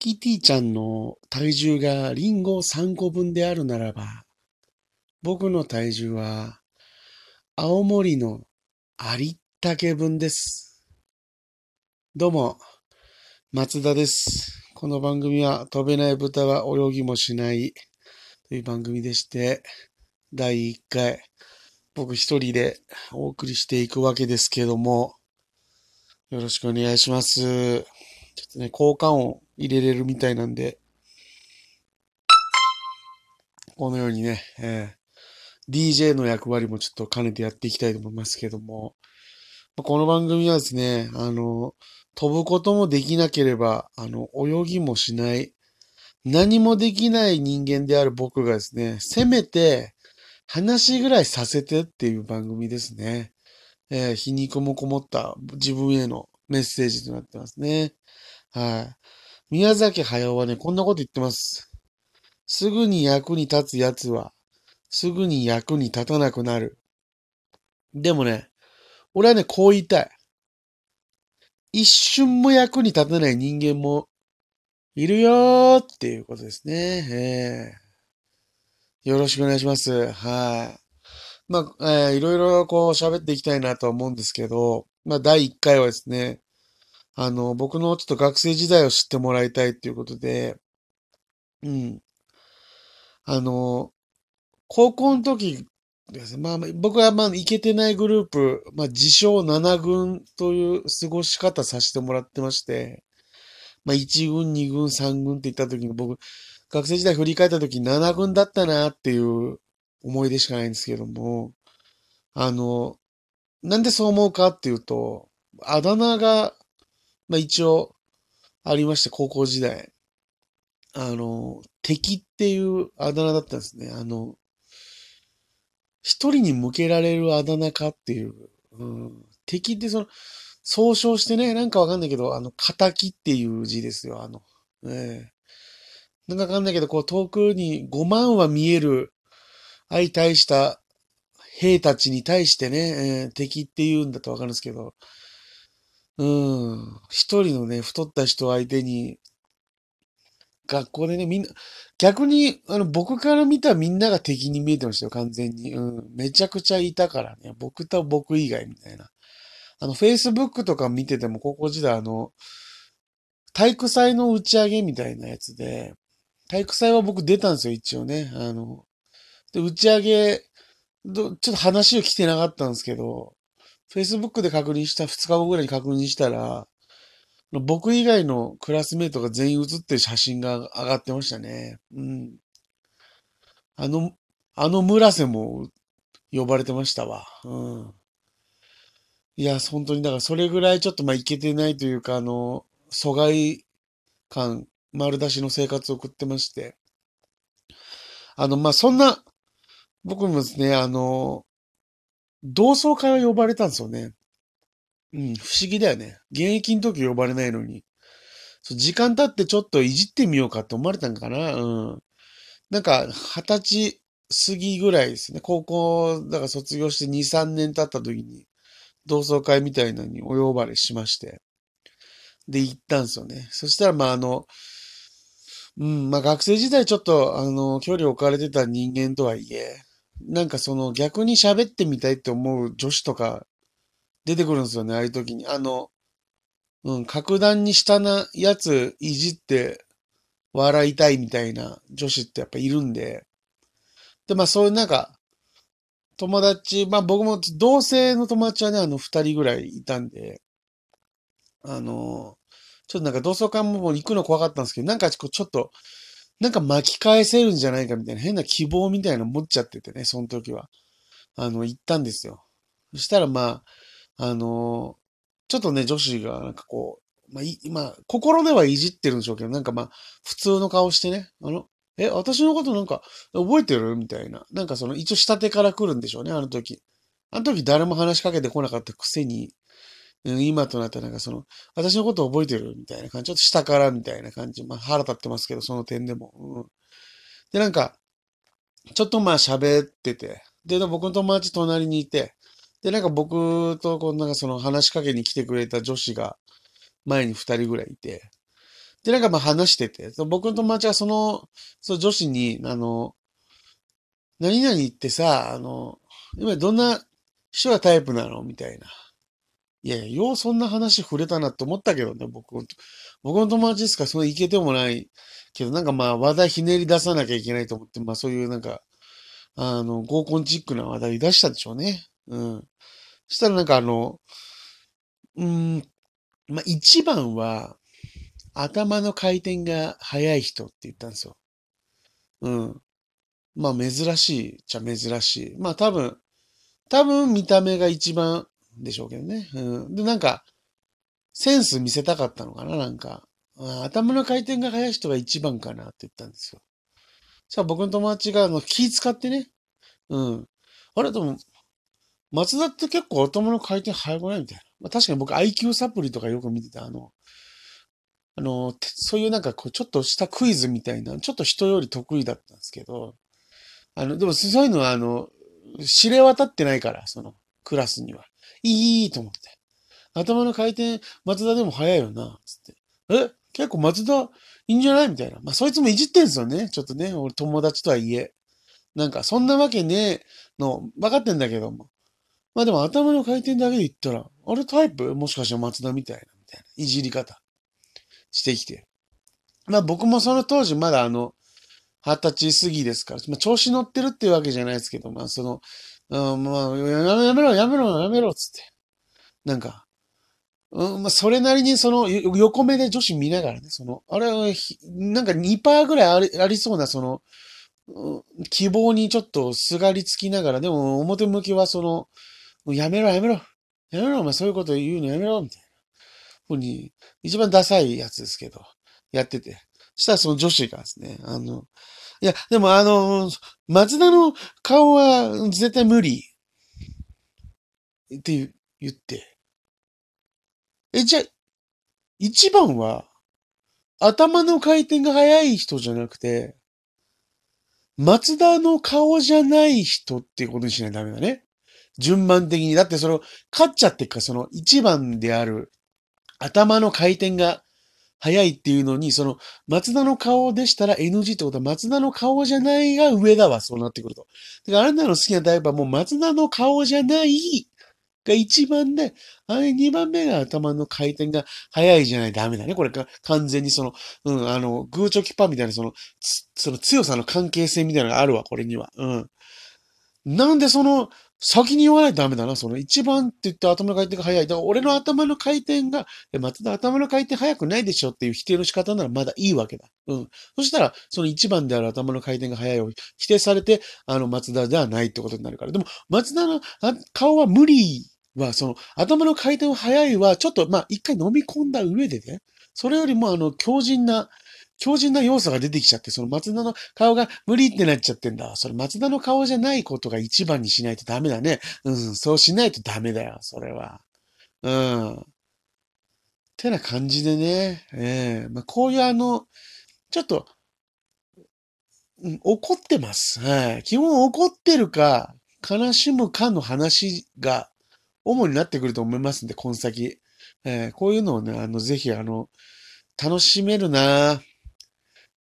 キティちゃんの体重がリンゴ3個分であるならば、僕の体重は青森のありったけ分です。どうも、松田です。この番組は飛べない豚は泳ぎもしないという番組でして、第1回、僕一人でお送りしていくわけですけども、よろしくお願いします。ちょっとね、効果音入れれるみたいなんで、このようにね、えー DJ の役割もちょっと兼ねてやっていきたいと思いますけども、この番組はですね、あの、飛ぶこともできなければ、あの、泳ぎもしない、何もできない人間である僕がですね、せめて話ぐらいさせてっていう番組ですね。えー皮肉もこもった自分へのメッセージとなってますね。はい。宮崎駿はね、こんなこと言ってます。すぐに役に立つやつは、すぐに役に立たなくなる。でもね、俺はね、こう言いたい。一瞬も役に立たない人間もいるよーっていうことですね。えーよろしくお願いします。はい。まあ、えーいろいろこう喋っていきたいなと思うんですけど、まあ、第1回はですね、あの、僕のちょっと学生時代を知ってもらいたいっていうことで、うん。あの、高校の時ですね、まあ、僕はまあ、いけてないグループ、まあ、自称7軍という過ごし方させてもらってまして、まあ、1軍、2軍、3軍って言った時に僕、学生時代振り返った時に7軍だったなっていう思い出しかないんですけども、あの、なんでそう思うかっていうと、あだ名が、まあ一応ありまして、高校時代。あの、敵っていうあだ名だったんですね。あの、一人に向けられるあだ名かっていう。うん、敵ってその、総称してね、なんかわかんないけど、あの、仇っていう字ですよ。あの、ええなんかわかんないけど、こう遠くに5万は見える相対した兵たちに対してね、えー敵って言うんだとわかるんですけど、うん、一人のね、太った人相手に、学校でね、みんな、逆に、あの、僕から見たらみんなが敵に見えてましたよ、完全に。うん、めちゃくちゃいたからね、僕と僕以外みたいな。あの、Facebook とか見てても、高校時代、あの、体育祭の打ち上げみたいなやつで、体育祭は僕出たんですよ、一応ね。あの、で、打ち上げ、どちょっと話を来てなかったんですけど、Facebook で確認した2日後ぐらいに確認したら、僕以外のクラスメイトが全員写ってる写真が上がってましたね。うん。あの、あの村瀬も呼ばれてましたわ。うん。いや、本当に、だからそれぐらいちょっとまあいけてないというか、あの、疎外感丸出しの生活を送ってまして。あの、まあそんな、僕もですね、あの、同窓会は呼ばれたんですよね。うん、不思議だよね。現役の時呼ばれないのに。そう時間経ってちょっといじってみようかって思われたんかな。うん。なんか、二十歳過ぎぐらいですね。高校、だから卒業して2、3年経った時に、同窓会みたいなのにお呼ばれしまして。で、行ったんですよね。そしたら、まあ、あの、うん、まあ学生時代ちょっと、あの、距離置かれてた人間とはいえ、なんかその逆に喋ってみたいって思う女子とか出てくるんですよね、ああいう時に。あの、うん、格段に下なやついじって笑いたいみたいな女子ってやっぱいるんで。で、まあそういうなんか、友達、まあ僕も同性の友達はね、あの二人ぐらいいたんで、あの、ちょっとなんか同窓会も行くの怖かったんですけど、なんかちょっと、なんか巻き返せるんじゃないかみたいな変な希望みたいなの持っちゃっててね、その時は。あの、行ったんですよ。そしたらまあ、あのちょっとね、女子がなんかこう、まあ、い、まあ、心ではいじってるんでしょうけど、なんかまあ、普通の顔してね、あの、え、私のことなんか覚えてる？みたいな。なんかその、一応下手から来るんでしょうね、あの時。あの時誰も話しかけてこなかったくせに、今となったなんかその、私のこと覚えてるみたいな感じ。ちょっと下からみたいな感じ。まあ腹立ってますけど、その点でも。うん、で、なんか、ちょっとまあ喋ってて。で、僕の友達隣にいて。で、なんか僕とこうなんかその話しかけに来てくれた女子が前に二人ぐらいいて。で、なんかまあ話してて、僕の友達はその、その女子に、あの、何々ってさ、あの、今どんな人がタイプなの？みたいな。いやいや、ようそんな話触れたなって思ったけどね、僕。僕の友達ですから、そのいけてもないけど、なんかまあ話題ひねり出さなきゃいけないと思って、まあそういうなんか、あの、合コンチックな話題出したでしょうね。うん。そしたらなんかあの、うん、まあ一番は、頭の回転が速い人って言ったんですよ。うん。まあ珍しいっちゃ珍しい。まあ多分、多分見た目が一番でしょうけどね。うん。で、なんか、センス見せたかったのかななんか。頭の回転が速い人が一番かなって言ったんですよ。さあ僕の友達があの気使ってね。うん。あれでも、松田って結構頭の回転速くないみたいな。まあ、確かに僕 IQ サプリとかよく見てた。あの、あの、そういうなんかこうちょっとしたクイズみたいな、ちょっと人より得意だったんですけど、あの、でもそういうのはあの、知れ渡ってないから、その、クラスには。いいと思って。頭の回転、松田でも早いよな、つって。え？結構松田いいんじゃない？みたいな。まあ、そいつもいじってんすよね。ちょっとね、俺友達とはいえ。なんか、そんなわけねえの、分かってんだけども。まあでも頭の回転だけで言ったら、あれタイプ？もしかして松田みたいな、みたいな。いじり方してきて。まあ僕もその当時まだあの、二十歳過ぎですから、まあ調子乗ってるっていうわけじゃないですけど、まあその、うん、まあ、やめろ、やめろ、やめろ、つって。なんか、うん、まあ、それなりにその、横目で女子見ながらね、その、あれは、なんか2%ぐらいありありそうな、その、希望にちょっとすがりつきながら、でも表向きはその、やめろ、やめろ、やめろ、お前そういうこと言うのやめろ、みたいな。ふうに、一番ダサいやつですけど、やってて。したらその女子がですね、あの、いや、でもあの、松田の顔は絶対無理。って言って。え、じゃ、一番は、頭の回転が速い人じゃなくて、松田の顔じゃない人ってことにしないとダメだね。順番的に。だってその、勝っちゃってか、その一番である頭の回転が早いっていうのに、その、松田の顔でしたら NG ってことは、松田の顔じゃないが上だわ、そうなってくると。だからあなたの好きなタイプはもう松田の顔じゃないが一番で、あれ二番目が頭の回転が早いじゃないダメだね。これか、完全にその、うん、あの、グーチョキパーみたいなその、その強さの関係性みたいなのがあるわ、これには。うん。なんでその、先に言わないとダメだな。その一番って言って頭の回転が速い。だから俺の頭の回転が、松田頭の回転速くないでしょっていう否定の仕方ならまだいいわけだ。うん。そしたら、その一番である頭の回転が速いを否定されて、あの、松田ではないってことになるから。でも、松田の顔は無理は、その、頭の回転が速いは、ちょっと、まあ、一回飲み込んだ上でね、それよりも、あの、強靭な、強靭な要素が出てきちゃって、その松田の顔が無理ってなっちゃってんだ。それ松田の顔じゃないことが一番にしないとダメだね。うん、そうしないとダメだよ、それは。うん。ってな感じでね、ええー、まあ、こういうあの、ちょっと、うん、怒ってます。はい。基本怒ってるか、悲しむかの話が主になってくると思いますんで、この先。えー、こういうのをね、あの、ぜひ、あの、楽しめるな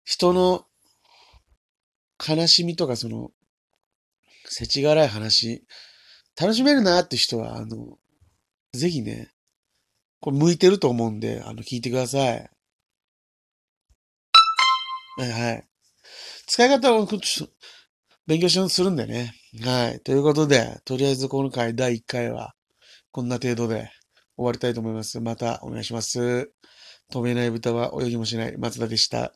人の悲しみとか、その、世知辛い話、楽しめるなって人は、あの、ぜひね、これ向いてると思うんで、あの、聞いてください。はいはい。使い方を勉強しするんでね。はい。ということで、とりあえず今回第1回は、こんな程度で終わりたいと思います。またお願いします。飛べない豚は泳ぎもしない松田でした。